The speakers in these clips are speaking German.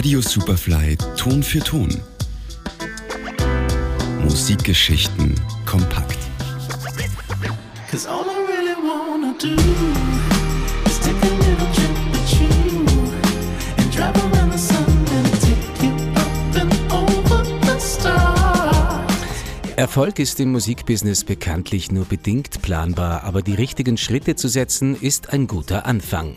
Radio Superfly Ton für Ton. Musikgeschichten kompakt. Cause all I really wanna do Erfolg ist im Musikbusiness bekanntlich nur bedingt planbar, aber die richtigen Schritte zu setzen ist ein guter Anfang.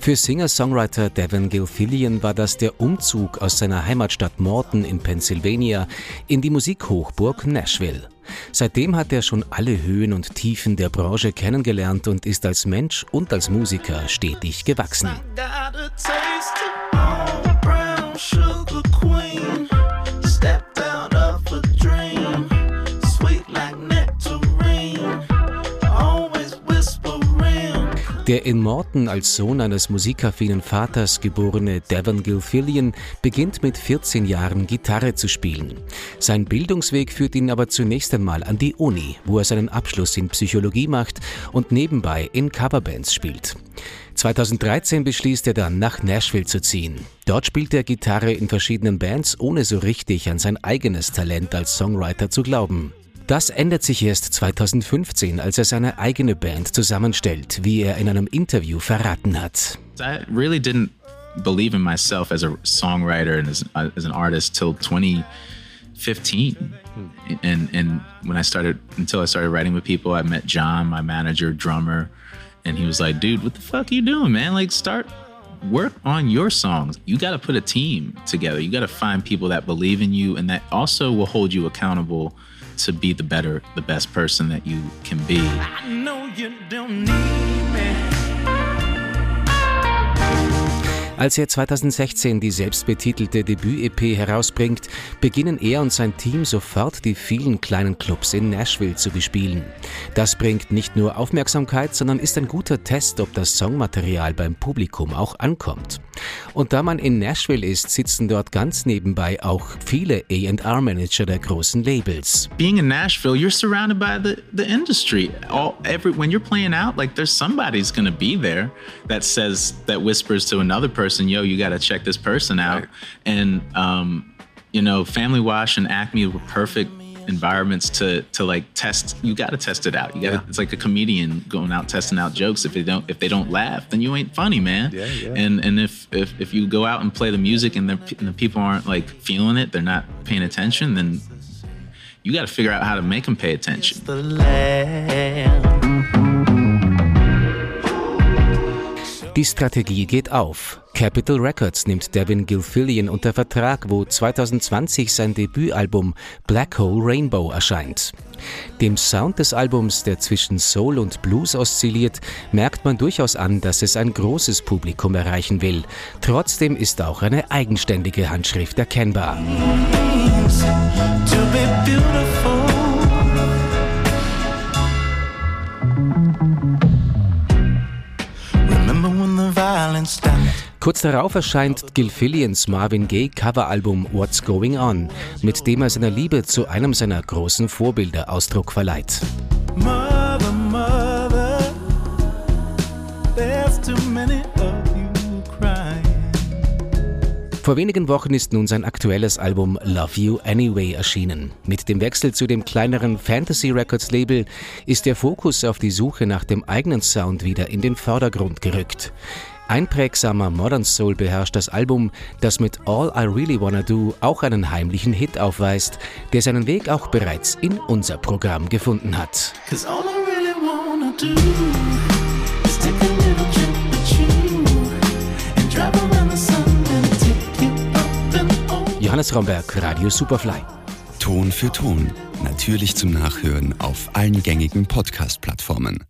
Für Singer-Songwriter Devin Gilfillian war das der Umzug aus seiner Heimatstadt Morton in Pennsylvania in die Musikhochburg Nashville. Seitdem hat er schon alle Höhen und Tiefen der Branche kennengelernt und ist als Mensch und als Musiker stetig gewachsen. Der in Morton als Sohn eines musikaffinen Vaters geborene Devon Gilfillian beginnt mit 14 Jahren Gitarre zu spielen. Sein Bildungsweg führt ihn aber zunächst einmal an die Uni, wo er seinen Abschluss in Psychologie macht und nebenbei in Coverbands spielt. 2013 beschließt er dann, nach Nashville zu ziehen. Dort spielt er Gitarre in verschiedenen Bands, ohne so richtig an sein eigenes Talent als Songwriter zu glauben. Das ändert sich erst 2015, als er seine eigene Band zusammenstellt, wie er in einem Interview verraten hat. I really didn't believe in myself as a songwriter and as, uh, as an artist till 2015. And and when I started until I started writing with people, I met John, my manager, drummer, and he was like, "Dude, what the fuck are you doing, man? Like start work on your songs. You got to put a team together. You got to find people that believe in you and that also will hold you accountable to be the better, the best person that you can be. I know you don't need me. Als er 2016 die selbstbetitelte Debüt-EP herausbringt, beginnen er und sein Team sofort die vielen kleinen Clubs in Nashville zu bespielen. Das bringt nicht nur Aufmerksamkeit, sondern ist ein guter Test, ob das Songmaterial beim Publikum auch ankommt. Und da man in Nashville ist, sitzen dort ganz nebenbei auch viele A&R-Manager der großen Labels. Being in Nashville, you're surrounded by the, the industry. All, every, when you're playing out, like there's somebody's gonna be there that says, that whispers to another person, yo, you gotta check this person out. Right. And, um, you know, Family Wash and Acme were perfect environments to to like test you got to test it out. You got yeah. it's like a comedian going out testing out jokes. If they don't if they don't laugh then you ain't funny man. Yeah, yeah. and and if, if if you go out and play the music and the, and the people aren't like feeling it they're not paying attention then you got to figure out how to make them pay attention Die Strategie geht auf. Capitol Records nimmt Devin Gilfillian unter Vertrag, wo 2020 sein Debütalbum Black Hole Rainbow erscheint. Dem Sound des Albums, der zwischen Soul und Blues oszilliert, merkt man durchaus an, dass es ein großes Publikum erreichen will. Trotzdem ist auch eine eigenständige Handschrift erkennbar. Kurz darauf erscheint Gilfillians Marvin Gaye Coveralbum What's Going On, mit dem er seiner Liebe zu einem seiner großen Vorbilder Ausdruck verleiht. Vor wenigen Wochen ist nun sein aktuelles Album Love You Anyway erschienen. Mit dem Wechsel zu dem kleineren Fantasy Records Label ist der Fokus auf die Suche nach dem eigenen Sound wieder in den Vordergrund gerückt. Einprägsamer Modern Soul beherrscht das Album, das mit All I Really Wanna Do auch einen heimlichen Hit aufweist, der seinen Weg auch bereits in unser Programm gefunden hat. Johannes Romberg, Radio Superfly. Ton für Ton, natürlich zum Nachhören auf allen gängigen Podcast-Plattformen.